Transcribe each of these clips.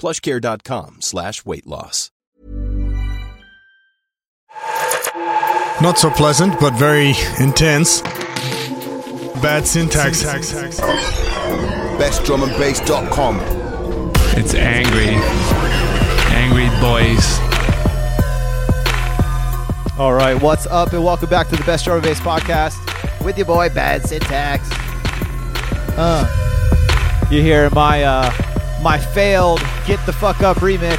plushcare.com slash weight loss. Not so pleasant, but very intense. Bad syntax. BestDrumAndBass.com. It's angry. Angry boys. All right, what's up, and welcome back to the Best Drum and Bass podcast with your boy Bad Syntax. Uh, you hear my uh, my failed "Get the Fuck Up" remix.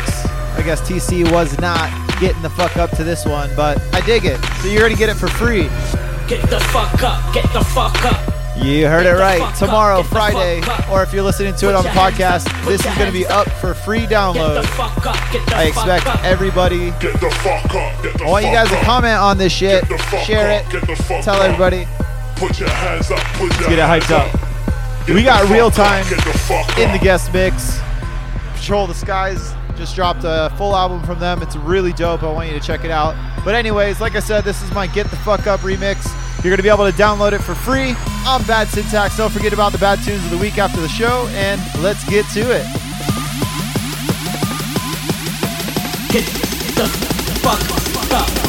I guess TC was not getting the fuck up to this one, but I dig it. So you're gonna get it for free. Get the fuck up, get the fuck up. You heard Get it right. fuck up, Tomorrow, Friday, or if you're listening to it on the podcast, up, this is going to be up up. for free Get the download. fuck up, get the I fuck expect up. everybody. Get the fuck up. Get the I want you guys to comment on this shit, Get the fuck share up, it, get the fuck tell everybody. Put your hands up. Put your get it hands hyped up. Get We got real time Get the fuck in the guest mix. Patrol the Skies just dropped a full album from them. It's really dope. I want you to check it out. But anyways, like I said, this is my Get the Fuck Up remix. You're going to be able to download it for free. I'm Bad Syntax. Don't forget about the bad tunes of the week after the show, and let's get to it. Get the fuck up.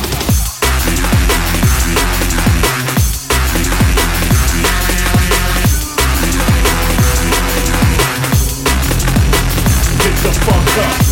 Up.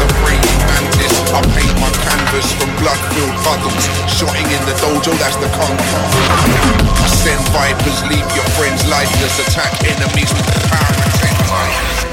the brainy mantis. I paint my canvas from blood-filled puddles. Shotting in the dojo, that's the kung fu. Send vipers, leave your friends lifeless. Attack enemies with the power of ten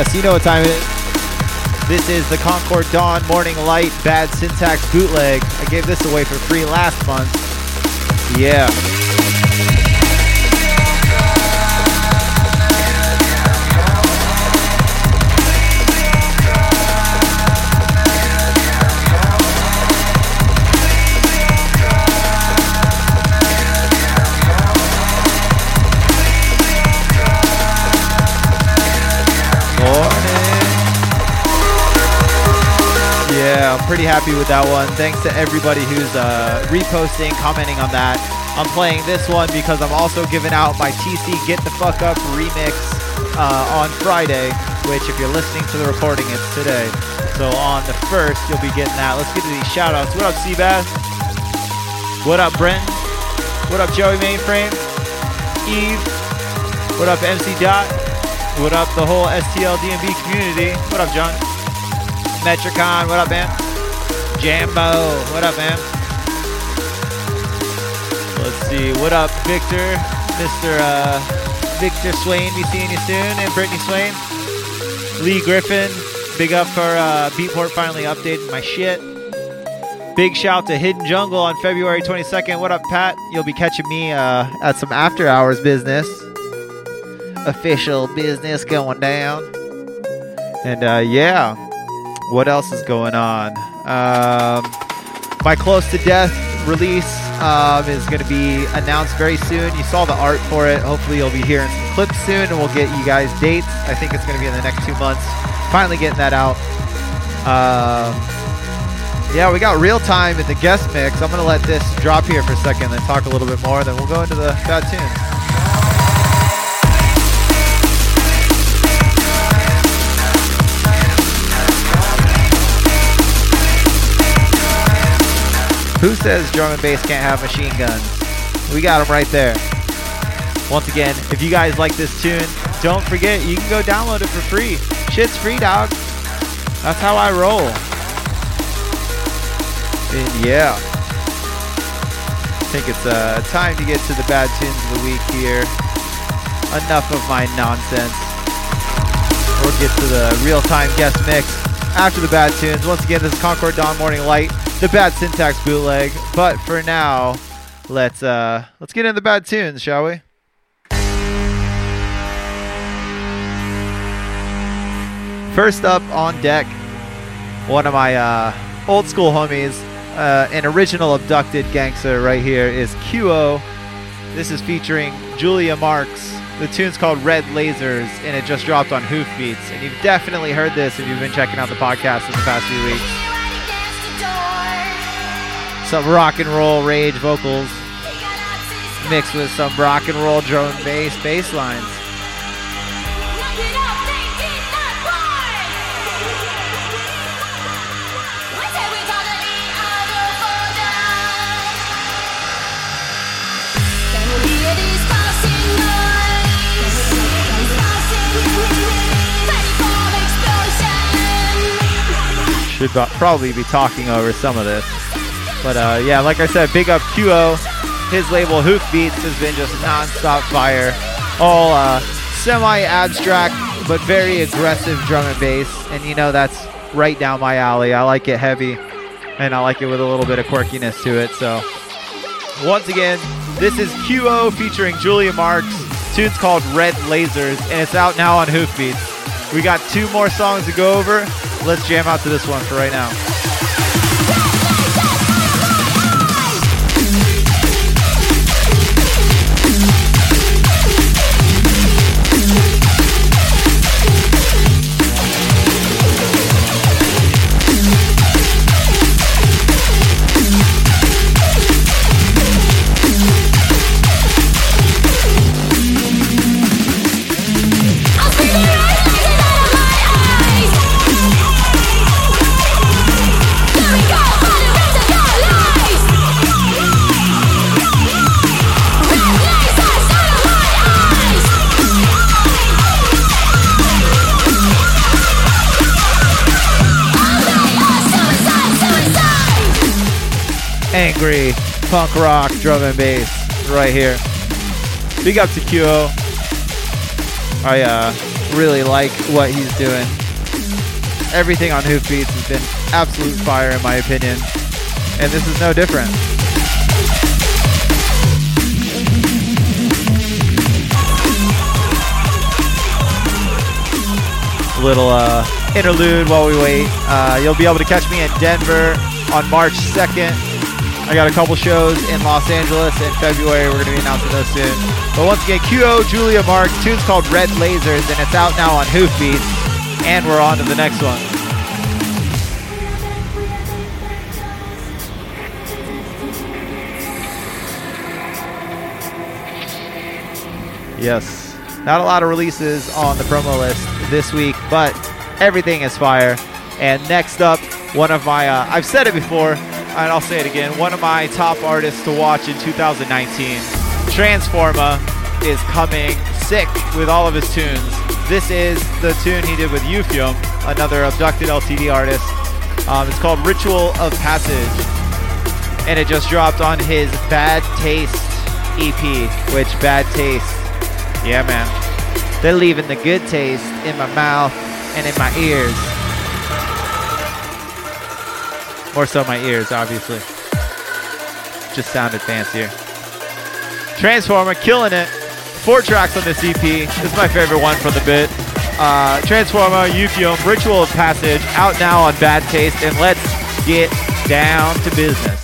Yes, you know what time it is. This is the Concord Dawn Morning Light Bad Syntax Bootleg. I gave this away for free last month. Yeah. Pretty happy with that one. Thanks to everybody who's uh, reposting, commenting on that. I'm playing this one because I'm also giving out my TC Get the Fuck Up remix uh, on Friday, which if you're listening to the recording, it's today. So on the first, you'll be getting that. Let's get to these shout outs. What up, Seabass? What up, Brent? What up, Joey Mainframe? Eve? What up, MC Dot? What up, the whole STL DNB community? What up, John? Metricon, what up, man? Jambo, what up, man? Let's see, what up, Victor? Mr. Uh, Victor Swain, be seeing you soon, and Brittany Swain. Lee Griffin, big up for uh, Beatport finally updating my shit. Big shout to Hidden Jungle on February 22nd. What up, Pat? You'll be catching me uh, at some after hours business. Official business going down. And uh, yeah, what else is going on? Um, my Close to Death release um, is going to be announced very soon. You saw the art for it. Hopefully, you'll be hearing some clips soon, and we'll get you guys dates. I think it's going to be in the next two months. Finally, getting that out. Um, yeah, we got real time in the guest mix. I'm going to let this drop here for a second, then talk a little bit more, then we'll go into the bad tunes. Who says drum and bass can't have machine guns? We got them right there. Once again, if you guys like this tune, don't forget you can go download it for free. Shit's free, dog. That's how I roll. And yeah. I think it's uh, time to get to the bad tunes of the week here. Enough of my nonsense. We'll get to the real time guest mix after the bad tunes. Once again, this is Concord Dawn Morning Light, the bad syntax bootleg. But for now, let's uh let's get into the bad tunes, shall we? First up on deck, one of my uh, old school homies, uh, an original abducted gangster right here is QO. This is featuring Julia Marks. The tune's called Red Lasers, and it just dropped on Hoofbeats. And you've definitely heard this if you've been checking out the podcast in the past few weeks some rock and roll rage vocals mixed with some rock and roll drone bass bass lines. Should probably be talking over some of this. But uh, yeah, like I said, big up QO. His label Hoof Beats has been just non-stop fire. All uh, semi-abstract but very aggressive drum and bass, and you know that's right down my alley. I like it heavy, and I like it with a little bit of quirkiness to it. So once again, this is QO featuring Julia Marks. Tune's called Red Lasers, and it's out now on Hoof Beats. We got two more songs to go over. Let's jam out to this one for right now. Angry punk rock drum and bass right here. Big up to QO. I uh, really like what he's doing. Everything on Hoof Beats has been absolute fire in my opinion, and this is no different. Little uh, interlude while we wait. Uh, you'll be able to catch me in Denver on March 2nd. I got a couple shows in Los Angeles in February. We're going to be announcing those soon. But once again, QO Julia Marks. Tune's called Red Lasers, and it's out now on Hoof Beats. And we're on to the next one. Yes. Not a lot of releases on the promo list this week, but everything is fire. And next up, one of my, uh, I've said it before, and I'll say it again, one of my top artists to watch in 2019, Transforma, is coming sick with all of his tunes. This is the tune he did with Euphium, another abducted LTD artist. Um, it's called Ritual of Passage, and it just dropped on his Bad Taste EP, which Bad Taste, yeah, man, they're leaving the good taste in my mouth and in my ears. More so my ears, obviously. Just sounded fancier. Transforma, killing it. Four tracks on this EP. This is my favorite one from the bit. Uh, Transforma, Euphium, Ritual of Passage, out now on Bad Taste, and let's get down to business.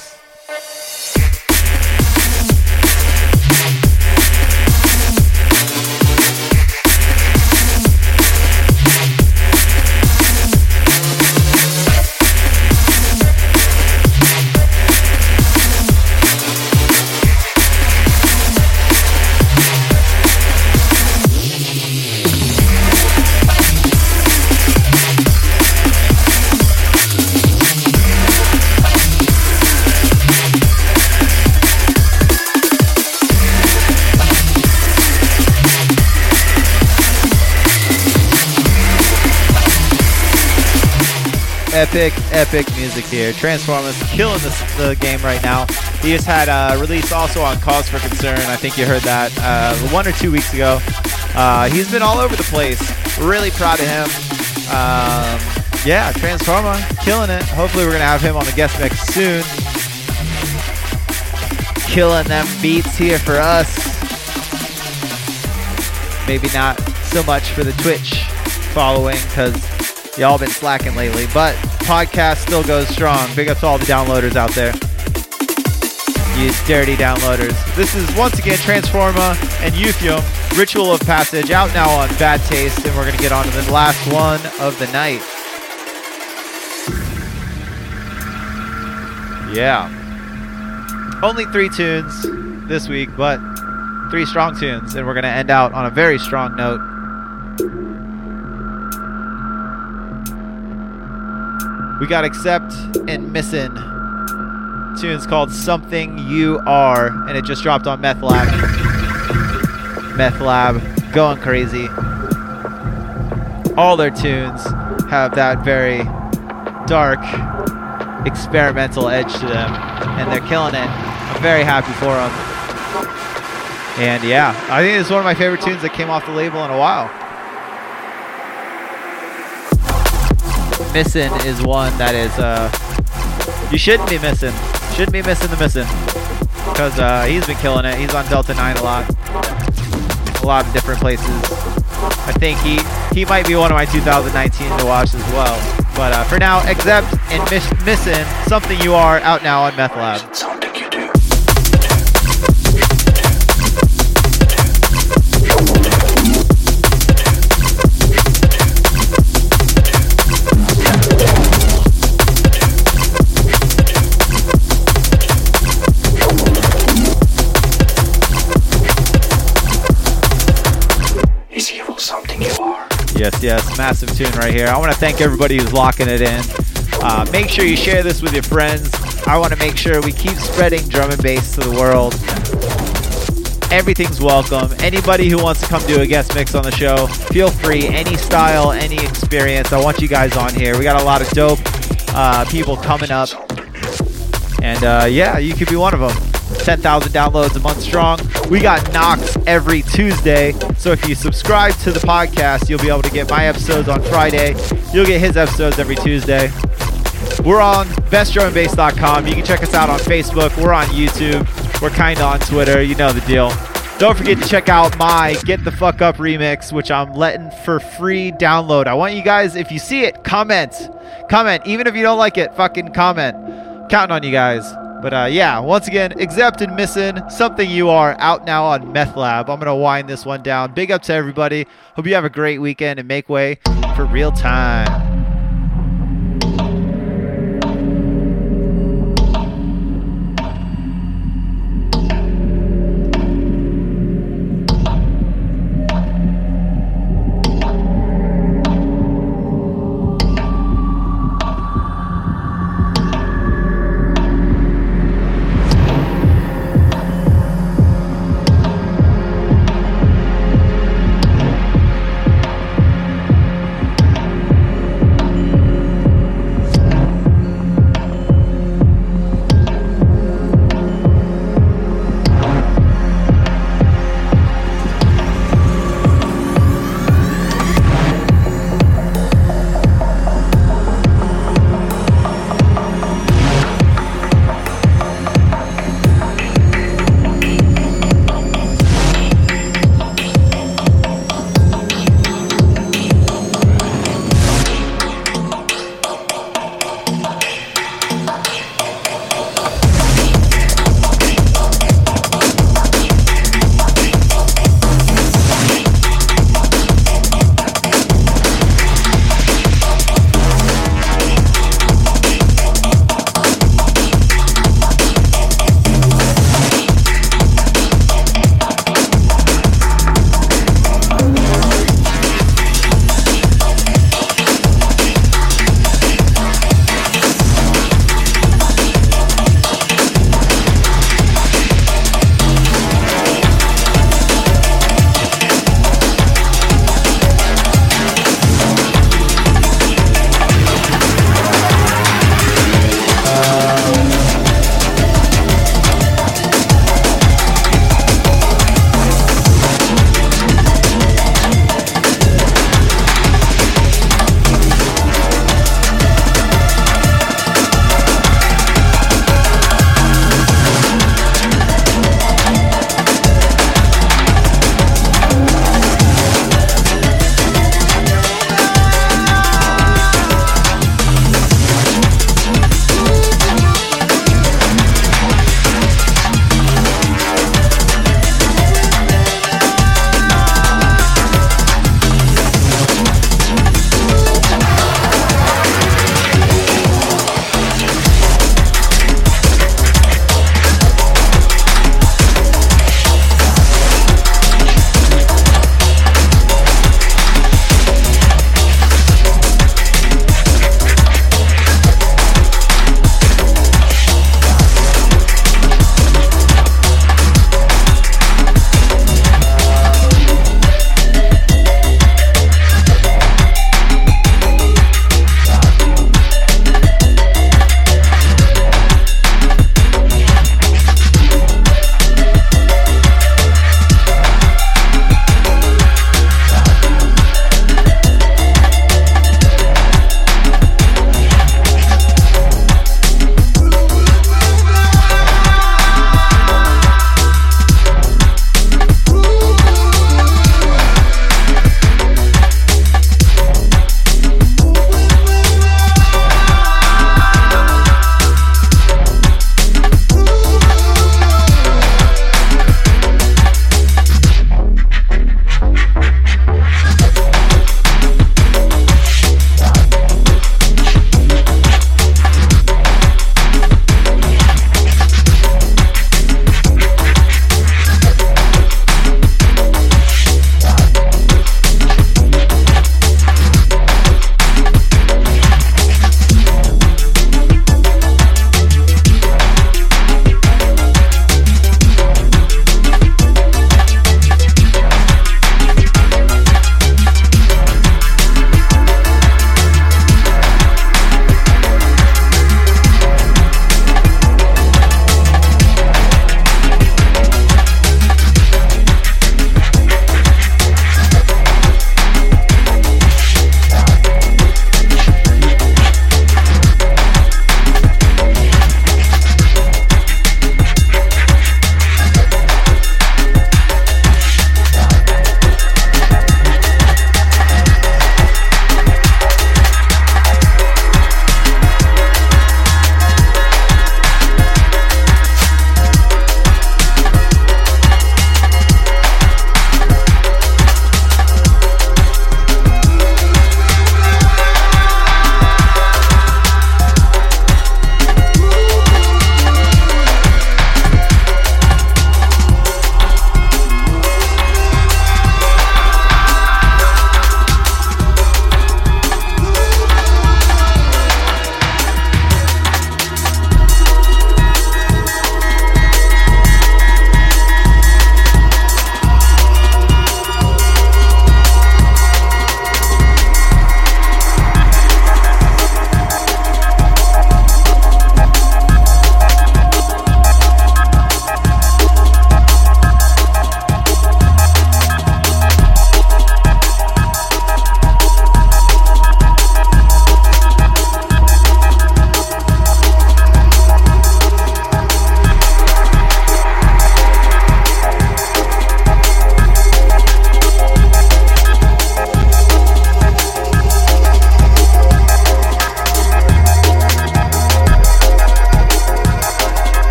Epic, epic music here. Transforma's killing the game right now. He just had a release also on Cause for Concern. I think you heard that uh, one or two weeks ago. Uh, he's been all over the place. Really proud of him. Um, yeah, Transforma, killing it. Hopefully, we're gonna have him on the guest mix soon. Killing them beats here for us. Maybe not so much for the Twitch following because y'all been slacking lately, but podcast still goes strong. Big up to all the downloaders out there. You dirty downloaders. This is once again Transforma and Euphium, Ritual of Passage, out now on Bad Taste, and we're going to get on to the last one of the night. Yeah. Only three tunes this week, but three strong tunes, and we're going to end out on a very strong note. We got Accept and Missin. Tune's called Something You Are, and it just dropped on Meth Lab. Meth Lab, going crazy. all their tunes have that very dark, experimental edge to them, and they're killing it. I'm very happy for them. And yeah, I think it's one of my favorite tunes that came off the label in a while. Missin' is one that is, uh, you shouldn't be missing. Shouldn't be missing the missing. Because uh, he's been killing it. He's on Delta 9 a lot. A lot of different places. I think he, he might be one of my 2019 to watch as well. But uh, for now, Except and miss, Missing Something You Are out now on Meth Lab. Yes, yes, massive tune right here. I want to thank everybody who's locking it in. Uh, make sure you share this with your friends. I want to make sure we keep spreading drum and bass to the world. Everything's welcome. Anybody who wants to come do a guest mix on the show, feel free. Any style, any experience. I want you guys on here. We got a lot of dope uh, people coming up. And uh, yeah, you could be one of them. 10,000 downloads a month strong. We got Knox every Tuesday. So if you subscribe to the podcast, you'll be able to get my episodes on Friday. You'll get his episodes every Tuesday. We're on bestdrumandbass.com. You can check us out on Facebook. We're on YouTube. We're kind of on Twitter. You know the deal. Don't forget to check out my Get the Fuck Up remix, which I'm letting for free download. I want you guys, if you see it, comment. Comment. Even if you don't like it, fucking comment. Counting on you guys. But uh, yeah, once again, Except and Missing, Something You Are, out now on Meth Lab. I'm to wind this one down. Big up to everybody. Hope you have a great weekend and make way for real time.